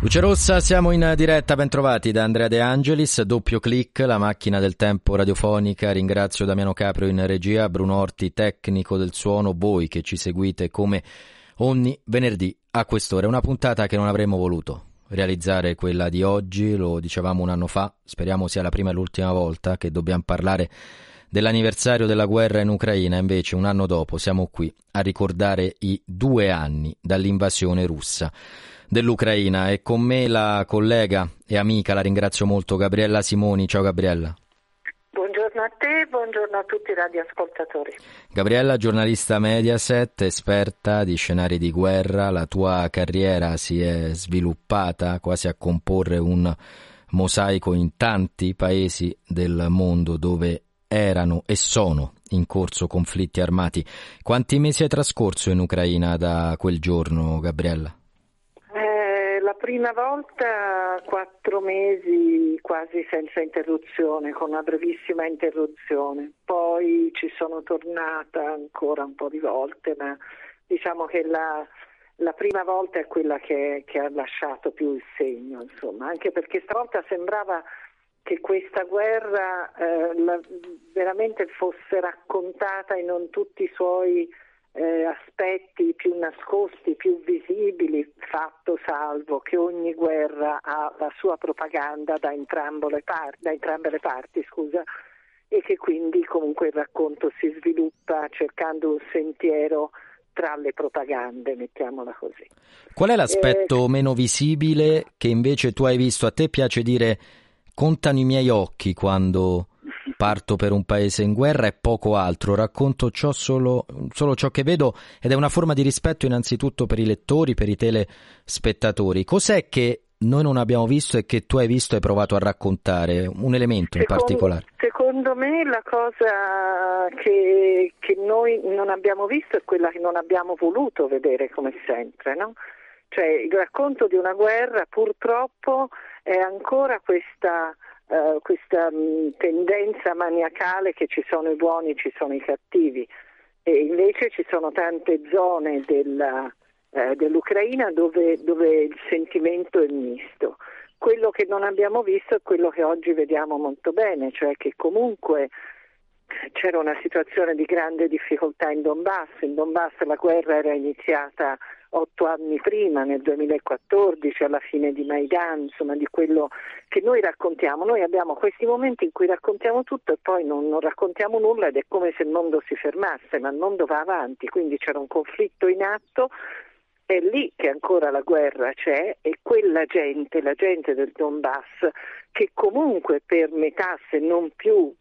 Luce Rossa, siamo in diretta, bentrovati da Andrea De Angelis, doppio clic, la macchina del tempo radiofonica, ringrazio Damiano Caprio in regia, Bruno Orti, tecnico del suono, voi che ci seguite come ogni venerdì a quest'ora, una puntata che non avremmo voluto realizzare quella di oggi, lo dicevamo un anno fa, speriamo sia la prima e l'ultima volta che dobbiamo parlare dell'anniversario della guerra in Ucraina, invece un anno dopo siamo qui a ricordare i due anni dall'invasione russa dell'Ucraina e con me la collega e amica, la ringrazio molto, Gabriella Simoni. Ciao Gabriella. Buongiorno a te, buongiorno a tutti i radioascoltatori. Gabriella, giornalista Mediaset, esperta di scenari di guerra, la tua carriera si è sviluppata quasi a comporre un mosaico in tanti paesi del mondo dove erano e sono in corso conflitti armati. Quanti mesi hai trascorso in Ucraina da quel giorno, Gabriella? Prima volta quattro mesi quasi senza interruzione, con una brevissima interruzione. Poi ci sono tornata ancora un po' di volte, ma diciamo che la, la prima volta è quella che, che, ha lasciato più il segno, insomma, anche perché stavolta sembrava che questa guerra eh, la, veramente fosse raccontata e non tutti i suoi eh, aspetti più nascosti, più visibili, fatto salvo che ogni guerra ha la sua propaganda da entrambe le parti, da entrambe le parti scusa, e che quindi comunque il racconto si sviluppa cercando un sentiero tra le propagande, mettiamola così. Qual è l'aspetto eh, meno visibile che invece tu hai visto? A te piace dire contano i miei occhi quando parto per un paese in guerra e poco altro, racconto ciò solo, solo ciò che vedo ed è una forma di rispetto innanzitutto per i lettori, per i telespettatori. Cos'è che noi non abbiamo visto e che tu hai visto e hai provato a raccontare, un elemento secondo, in particolare? Secondo me la cosa che, che, noi non abbiamo visto è quella che non abbiamo voluto vedere come sempre, no? Cioè il racconto di una guerra purtroppo è ancora questa uh, questa mh, mm, tendenza maniacale che ci sono i buoni, ci sono i cattivi e invece ci sono tante zone della, uh, dell'Ucraina dove, dove il sentimento è misto. Quello che non abbiamo visto è quello che oggi vediamo molto bene, cioè che comunque c'era una situazione di grande difficoltà in Donbass, in Donbass la guerra era iniziata otto anni prima, nel 2014, alla fine di Maidan, insomma di quello che noi raccontiamo. Noi abbiamo questi momenti in cui raccontiamo tutto e poi non, non raccontiamo nulla ed è come se il mondo si fermasse, ma il mondo va avanti, quindi c'era un conflitto in atto è lì che ancora la guerra c'è e quella gente, la gente del Donbass, che comunque per metà, se non più,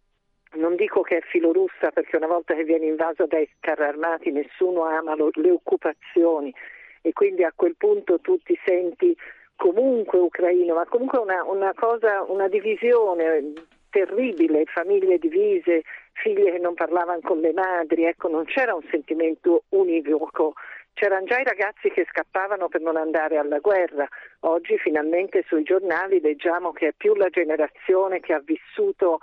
non dico che è filorussa perché una volta che viene invaso dai carri armati nessuno ama lo, le occupazioni, e quindi a quel punto tu ti senti comunque ucraino, ma comunque una, una cosa, una divisione terribile, famiglie divise, figlie che non parlavano con le madri, ecco, non c'era un sentimento univoco, c'erano già i ragazzi che scappavano per non andare alla guerra. Oggi finalmente sui giornali leggiamo che è più la generazione che ha vissuto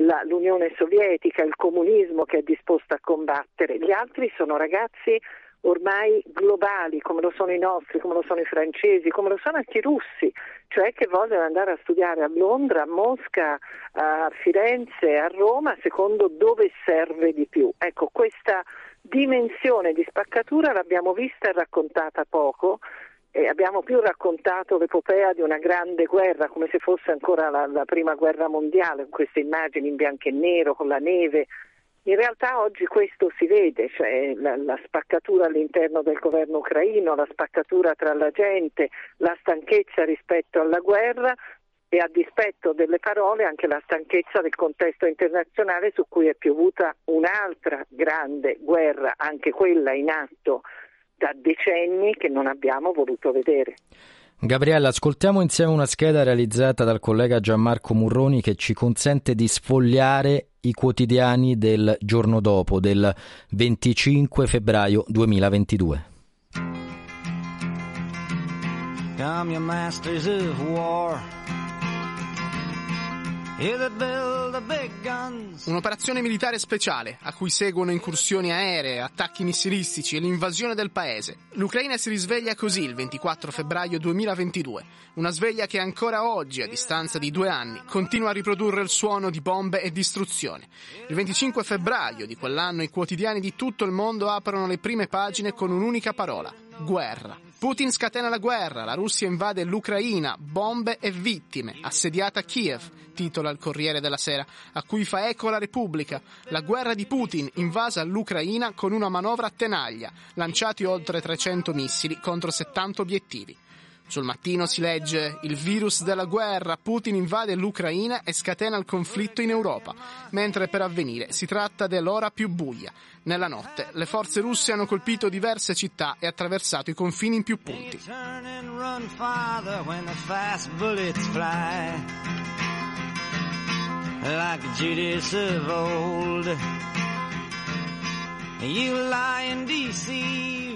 la, l'Unione Sovietica, il comunismo che è disposta a combattere. Gli altri sono ragazzi ormai globali come lo sono i nostri, come lo sono i francesi, come lo sono anche i russi, cioè che vogliono andare a studiare a Londra, a Mosca, a Firenze, a Roma, secondo dove serve di più. Ecco, questa dimensione di spaccatura l'abbiamo vista e raccontata poco. E abbiamo più raccontato l'epopea di una grande guerra come se fosse ancora la, la prima guerra mondiale, con queste immagini in bianco e nero, con la neve, in realtà oggi questo si vede, cioè la, la, spaccatura all'interno del governo ucraino, la spaccatura tra la gente, la stanchezza rispetto alla guerra e a dispetto delle parole anche la stanchezza del contesto internazionale su cui è piovuta un'altra grande guerra, anche quella in atto da decenni che non abbiamo voluto vedere. Gabriella, ascoltiamo insieme una scheda realizzata dal collega Gianmarco Murroni che ci consente di sfogliare i quotidiani del giorno dopo, del 25 febbraio 2022. Come your masters of war Un'operazione militare speciale a cui seguono incursioni aeree, attacchi missilistici e l'invasione del paese. L'Ucraina si risveglia così il 24 febbraio 2022. Una sveglia che ancora oggi, a distanza di due anni, continua a riprodurre il suono di bombe e distruzione. Il 25 febbraio di quell'anno i quotidiani di tutto il mondo aprono le prime pagine con un'unica parola. Guerra. Putin scatena la guerra, la Russia invade l'Ucraina, bombe e vittime, assediata Kiev, titola il Corriere della Sera, a cui fa eco la Repubblica. La guerra di Putin invasa l'Ucraina con una manovra a tenaglia, lanciati oltre 300 missili contro 70 obiettivi. Sul mattino si legge il virus della guerra, Putin invade l'Ucraina e scatena il conflitto in Europa, mentre per avvenire si tratta dell'ora più buia. Nella notte le forze russe hanno colpito diverse città e attraversato i confini in più punti. You lie and deceive.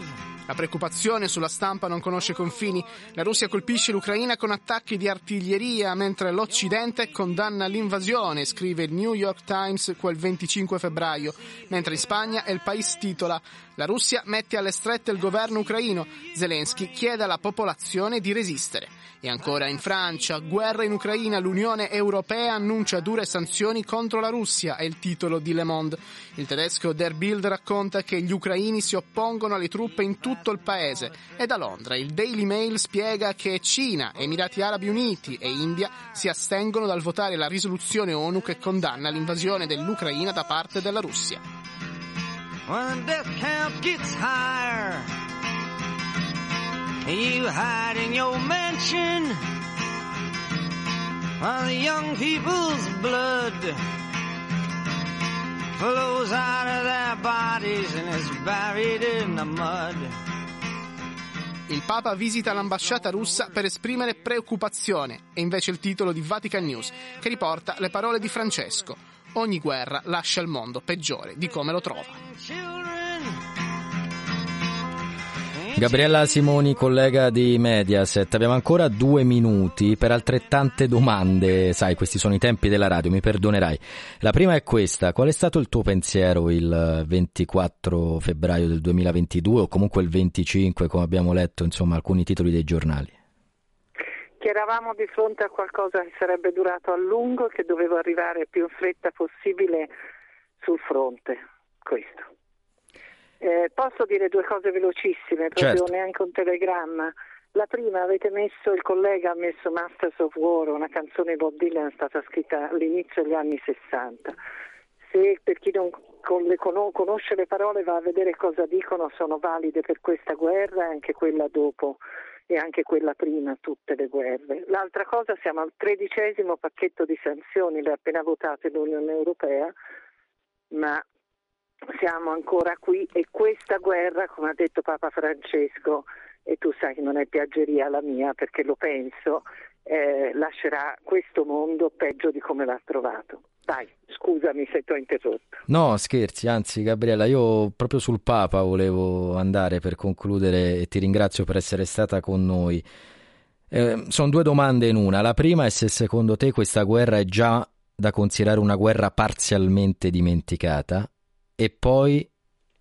La preoccupazione sulla stampa non conosce confini. La Russia colpisce l'Ucraina con attacchi di artiglieria, mentre l'Occidente condanna l'invasione, scrive il New York Times quel 25 febbraio, mentre in Spagna El País titola La Russia mette alle strette il governo ucraino. Zelensky chiede alla popolazione di resistere. E ancora in Francia, guerra in Ucraina, l'Unione Europea annuncia dure sanzioni contro la Russia, è il titolo di Le Monde. Il tedesco Der Bild racconta che gli ucraini si oppongono alle truppe in tutto il paese e da Londra il Daily Mail spiega che Cina, Emirati Arabi Uniti e India si astengono dal votare la risoluzione ONU che condanna l'invasione dell'Ucraina da parte della Russia. You hide in your mansion while the young people's blood flows out of their bodies and is buried in the mud. Il Papa visita l'ambasciata russa per esprimere preoccupazione, e invece il titolo di Vatican News, che riporta le parole di Francesco. Ogni guerra lascia il mondo peggiore di come lo trova. Gabriella Simoni, collega di Mediaset, abbiamo ancora due minuti per altrettante domande. Sai, questi sono i tempi della radio, mi perdonerai. La prima è questa: qual è stato il tuo pensiero il 24 febbraio del 2022 o comunque il 25, come abbiamo letto, insomma, alcuni titoli dei giornali? Che eravamo di fronte a qualcosa che sarebbe durato a lungo e che doveva arrivare più in fretta possibile sul fronte. Questo. Eh, posso dire due cose velocissime, proprio certo. neanche un telegramma. La prima avete messo, il collega ha messo Masters of War, una canzone di Bob Dylan stata scritta all'inizio degli anni 60. Se per chi non conosce le parole va a vedere cosa dicono, sono valide per questa guerra e anche quella dopo e anche quella prima, tutte le guerre. L'altra cosa, siamo al tredicesimo pacchetto di sanzioni, le ha appena votate l'Unione Europea, ma siamo ancora qui e questa guerra, come ha detto Papa Francesco, e tu sai che non è piaggeria la mia perché lo penso, eh, lascerà questo mondo peggio di come l'ha trovato. Dai, scusami se ti ho interrotto. No, scherzi, anzi Gabriella, io proprio sul Papa volevo andare per concludere e ti ringrazio per essere stata con noi. Eh, sono due domande in una. La prima è se secondo te questa guerra è già da considerare una guerra parzialmente dimenticata e poi,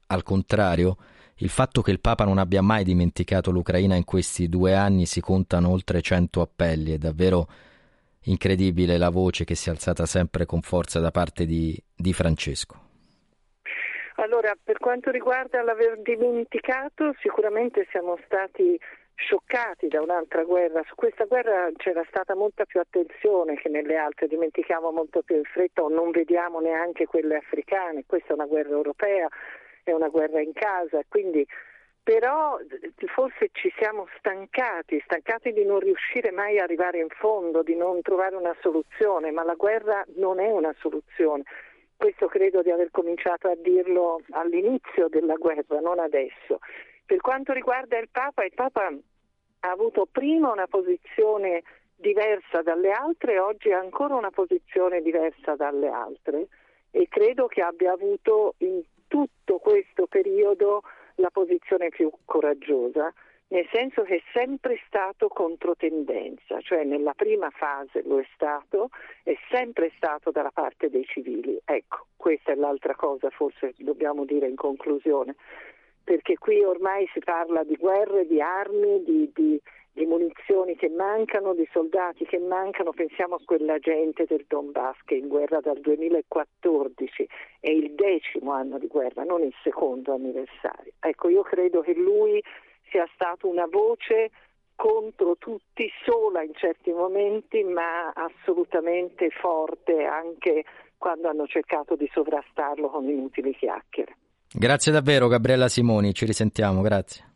al contrario, il fatto che il Papa non abbia mai dimenticato l'Ucraina in questi due anni si contano oltre cento appelli, è davvero incredibile la voce che si è alzata sempre con forza da parte di, di Francesco. Allora, per quanto riguarda l'aver dimenticato, sicuramente siamo stati scioccati da un'altra guerra. Su questa guerra c'era stata molta più attenzione che nelle altre, dimentichiamo molto più in fretta o non vediamo neanche quelle africane. Questa è una guerra europea, è una guerra in casa, quindi però forse ci siamo stancati, stancati di non riuscire mai a arrivare in fondo, di non trovare una soluzione, ma la guerra non è una soluzione. Questo credo di aver cominciato a dirlo all'inizio della guerra, non adesso. Per quanto riguarda il Papa, il Papa ha avuto prima una posizione diversa dalle altre, oggi ha ancora una posizione diversa dalle altre e credo che abbia avuto in tutto questo periodo la posizione più coraggiosa, nel senso che è sempre stato controtendenza, cioè nella prima fase lo è stato, è sempre stato dalla parte dei civili. Ecco, questa è l'altra cosa, forse dobbiamo dire in conclusione, perché qui ormai si parla di guerre, di armi, di, di di munizioni che mancano, di soldati che mancano, pensiamo a quella gente del Donbass che è in guerra dal 2014, è il decimo anno di guerra, non il secondo anniversario. Ecco, io credo che lui sia stato una voce contro tutti, sola in certi momenti, ma assolutamente forte anche quando hanno cercato di sovrastarlo con inutili chiacchiere. Grazie davvero Gabriella Simoni, ci risentiamo, grazie.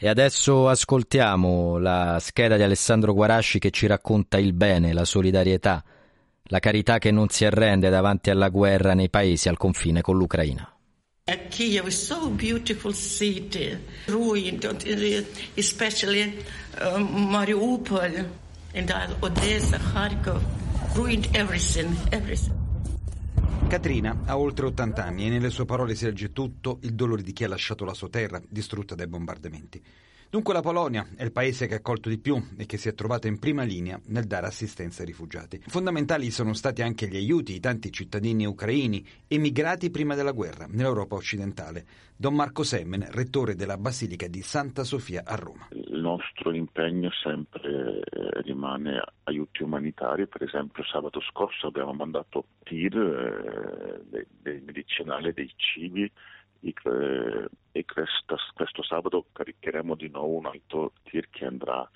E adesso ascoltiamo la scheda di Alessandro Guarasci che ci racconta il bene, la solidarietà, la carità che non si arrende davanti alla guerra nei paesi al confine con l'Ucraina. Kiev is so beautiful city, ruined, especially uh, Mariupol and Odessa, Kharkov, ruined everything, everything. Catrina ha oltre 80 anni e nelle sue parole si legge tutto il dolore di chi ha lasciato la sua terra distrutta dai bombardamenti. Dunque la Polonia è il paese che ha accolto di più e che si è trovato in prima linea nel dare assistenza ai rifugiati. Fondamentali sono stati anche gli aiuti di tanti cittadini ucraini emigrati prima della guerra nell'Europa occidentale. Don Marco Semmen, rettore della Basilica di Santa Sofia a Roma. Il nostro impegno sempre eh, rimane aiuti umanitari, per esempio sabato scorso abbiamo mandato tir, eh, dei, medicinali, dei cibi e questo, sabato caricheremo di nuovo un altro tir che andrà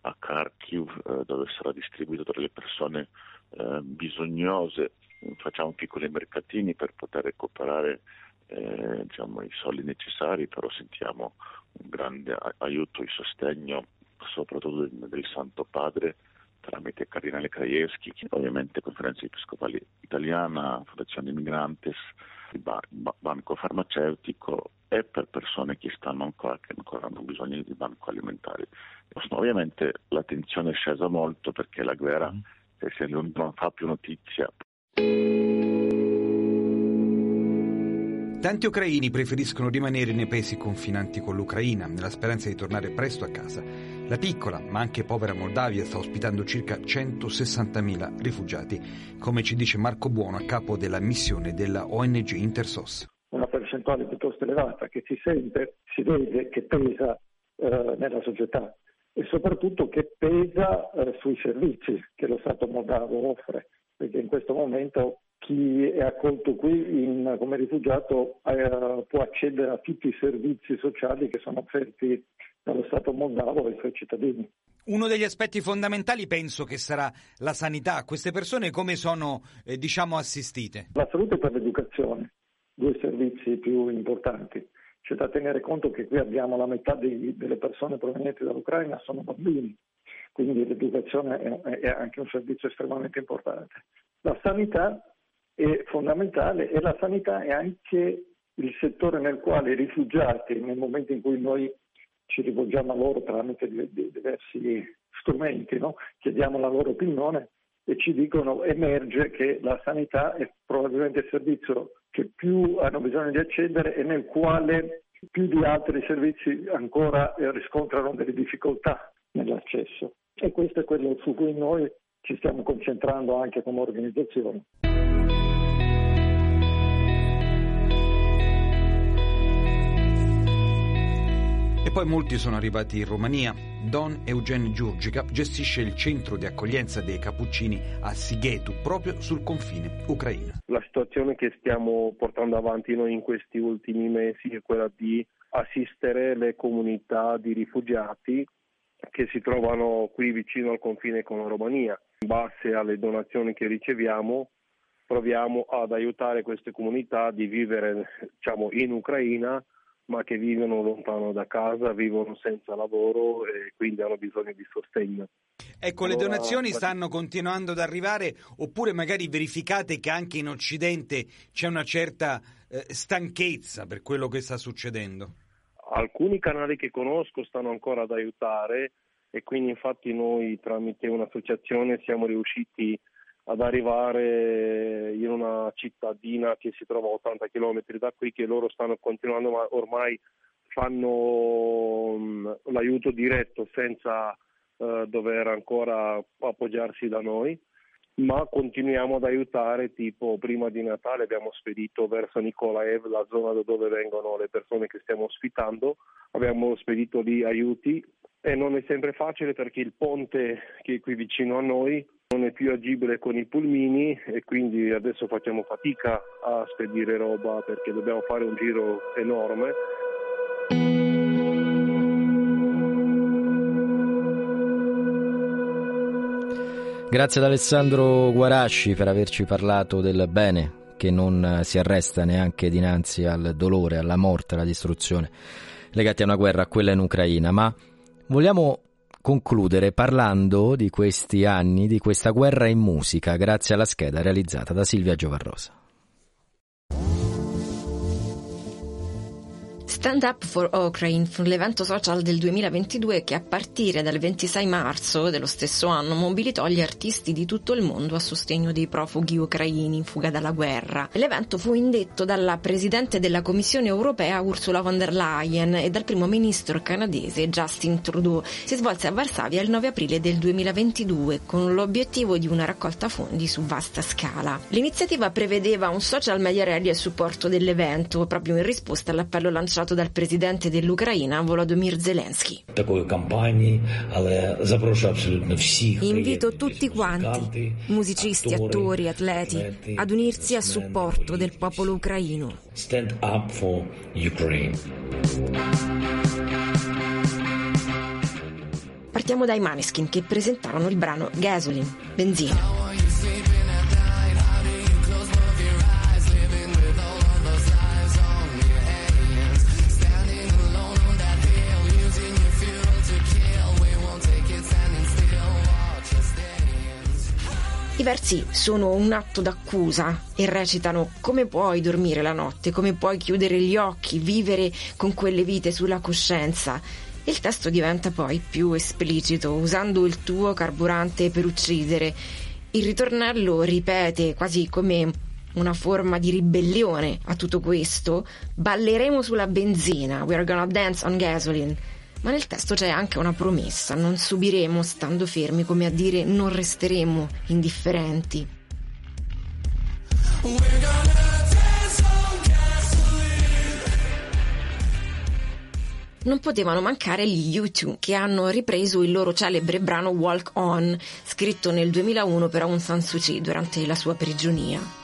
a Kharkiv eh, dove sarà distribuito tra le persone eh, bisognose. Facciamo piccoli mercatini per poter recuperare eh, diciamo, i soldi necessari, però sentiamo un grande aiuto e sostegno soprattutto del, del Santo Padre tramite Cardinale Krajewski, ovviamente Conferenza Episcopale Italiana, Fondazione Migrantes, il banco farmaceutico e per persone che stanno ancora, che ancora hanno bisogno di banco alimentare. Ovviamente l'attenzione è scesa molto perché la guerra mm. se non fa più notizia. Tanti ucraini preferiscono rimanere nei paesi confinanti con l'Ucraina, nella speranza di tornare presto a casa. La piccola, ma anche povera Moldavia sta ospitando circa 160.000 rifugiati, come ci dice Marco Buono, a capo della missione della ONG Intersos. Una percentuale piuttosto elevata che si sente, si vede che pesa eh, nella società e soprattutto che pesa eh, sui servizi che lo Stato moldavo offre, perché in questo momento chi è accolto qui in, come rifugiato eh, può accedere a tutti i servizi sociali che sono offerti dallo Stato moldavo ai suoi cittadini. Uno degli aspetti fondamentali penso che sarà la sanità. Queste persone come sono eh, diciamo assistite? La salute per l'educazione, due servizi più importanti. C'è da tenere conto che qui abbiamo la metà dei, delle persone provenienti dall'Ucraina sono bambini, quindi l'educazione è, è anche un servizio estremamente importante. La sanità è fondamentale e la sanità è anche il settore nel quale i rifugiati, nel momento in cui noi ci rivolgiamo a loro tramite diversi strumenti, no? chiediamo la loro opinione e ci dicono emerge che la sanità è probabilmente il servizio che più hanno bisogno di accedere e nel quale più di altri servizi ancora riscontrano delle difficoltà nell'accesso. E questo è quello su cui noi ci stiamo concentrando anche come organizzazione. E poi molti sono arrivati in Romania. Don Eugen Giurgica gestisce il centro di accoglienza dei Cappuccini a Sighetu, proprio sul confine ucraino. La situazione che stiamo portando avanti noi in questi ultimi mesi è quella di assistere le comunità di rifugiati che si trovano qui vicino al confine con la Romania. In base alle donazioni che riceviamo proviamo ad aiutare queste comunità di vivere diciamo, in Ucraina ma che vivono lontano da casa, vivono senza lavoro e quindi hanno bisogno di sostegno. Ecco, allora, le donazioni stanno continuando ad arrivare oppure magari verificate che anche in Occidente c'è una certa eh, stanchezza per quello che sta succedendo? Alcuni canali che conosco stanno ancora ad aiutare e quindi infatti noi tramite un'associazione siamo riusciti ad arrivare in una cittadina che si trova a 80 km da qui, che loro stanno continuando, ma ormai fanno um, l'aiuto diretto senza uh, dover ancora appoggiarsi da noi. Ma continuiamo ad aiutare, tipo prima di Natale abbiamo spedito verso Nikolaev, la zona da dove vengono le persone che stiamo ospitando, abbiamo spedito lì aiuti e non è sempre facile perché il ponte che è qui vicino a noi non è più agibile con i pulmini e quindi adesso facciamo fatica a spedire roba perché dobbiamo fare un giro enorme. Grazie ad Alessandro Guarasci per averci parlato del bene che non si arresta neanche dinanzi al dolore, alla morte, alla distruzione legati a una guerra, quella in Ucraina, ma vogliamo concludere parlando di questi anni, di questa guerra in musica, grazie alla scheda realizzata da Silvia Giovarrosa. Stand Up for Ukraine fu l'evento social del 2022 che a partire dal 26 marzo dello stesso anno mobilitò gli artisti di tutto il mondo a sostegno dei profughi ucraini in fuga dalla guerra. L'evento fu indetto dalla Presidente della Commissione europea Ursula von der Leyen e dal Primo Ministro canadese Justin Trudeau. Si svolse a Varsavia il 9 aprile del 2022 con l'obiettivo di una raccolta fondi su vasta scala. L'iniziativa prevedeva un social media rally a supporto dell'evento proprio in risposta all'appello lanciato dal presidente dell'Ucraina Volodymyr Zelensky. Invito tutti quanti, musicisti, attori, atleti, ad unirsi a supporto del popolo ucraino. Stand up for Ukraine. Partiamo dai Maneskin che presentarono il brano Gasoline, benzina. Versi sono un atto d'accusa e recitano come puoi dormire la notte, come puoi chiudere gli occhi, vivere con quelle vite sulla coscienza. Il testo diventa poi più esplicito, usando il tuo carburante per uccidere. Il ritornello ripete quasi come una forma di ribellione a tutto questo. Balleremo sulla benzina, we're gonna dance on gasoline. Ma nel testo c'è anche una promessa, non subiremo stando fermi, come a dire non resteremo indifferenti. non potevano mancare gli U2 che hanno ripreso il loro celebre brano Walk On, scritto nel 2001 per Aung San Suu Kyi durante la sua prigionia.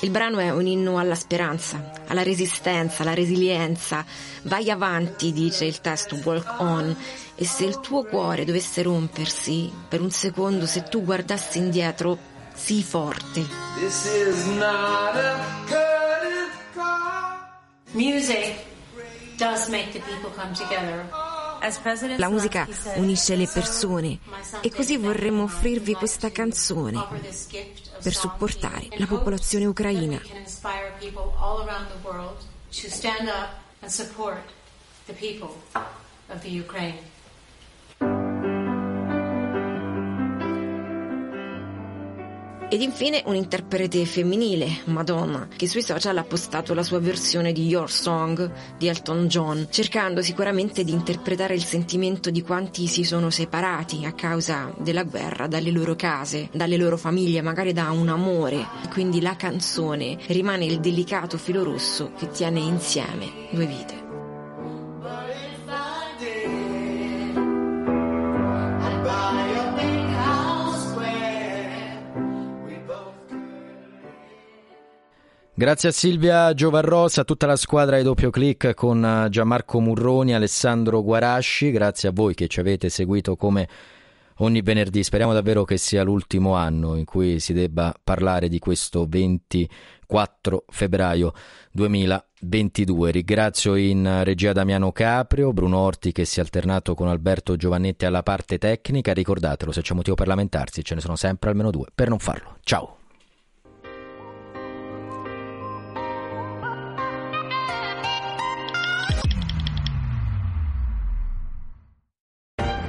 Il brano è un inno alla speranza, alla resistenza, alla resilienza. Vai avanti, dice il testo Walk On, e se il tuo cuore dovesse rompersi, per un secondo, se tu guardassi indietro, sii forte. Music does make the people come together. La musica unisce le persone. E così vorremmo offrirvi questa canzone per supportare la popolazione ucraina. Ed infine un interprete femminile, Madonna, che sui social ha postato la sua versione di Your Song di Elton John, cercando sicuramente di interpretare il sentimento di quanti si sono separati a causa della guerra dalle loro case, dalle loro famiglie, magari da un amore. Quindi la canzone rimane il delicato filo rosso che tiene insieme due vite. Grazie a Silvia Giovarrosa, a tutta la squadra di doppio clic con eh, Gianmarco Murroni, Alessandro Guarasci, grazie a voi che ci avete seguito come ogni venerdì. Speriamo davvero che sia l'ultimo anno in cui si debba parlare di questo 24 febbraio 2022. Ringrazio in regia Damiano Caprio, Bruno Orti che si è alternato con Alberto Giovannetti alla parte tecnica. Ricordatelo, se c'è motivo per lamentarsi, ce ne sono sempre almeno due per non farlo. Ciao!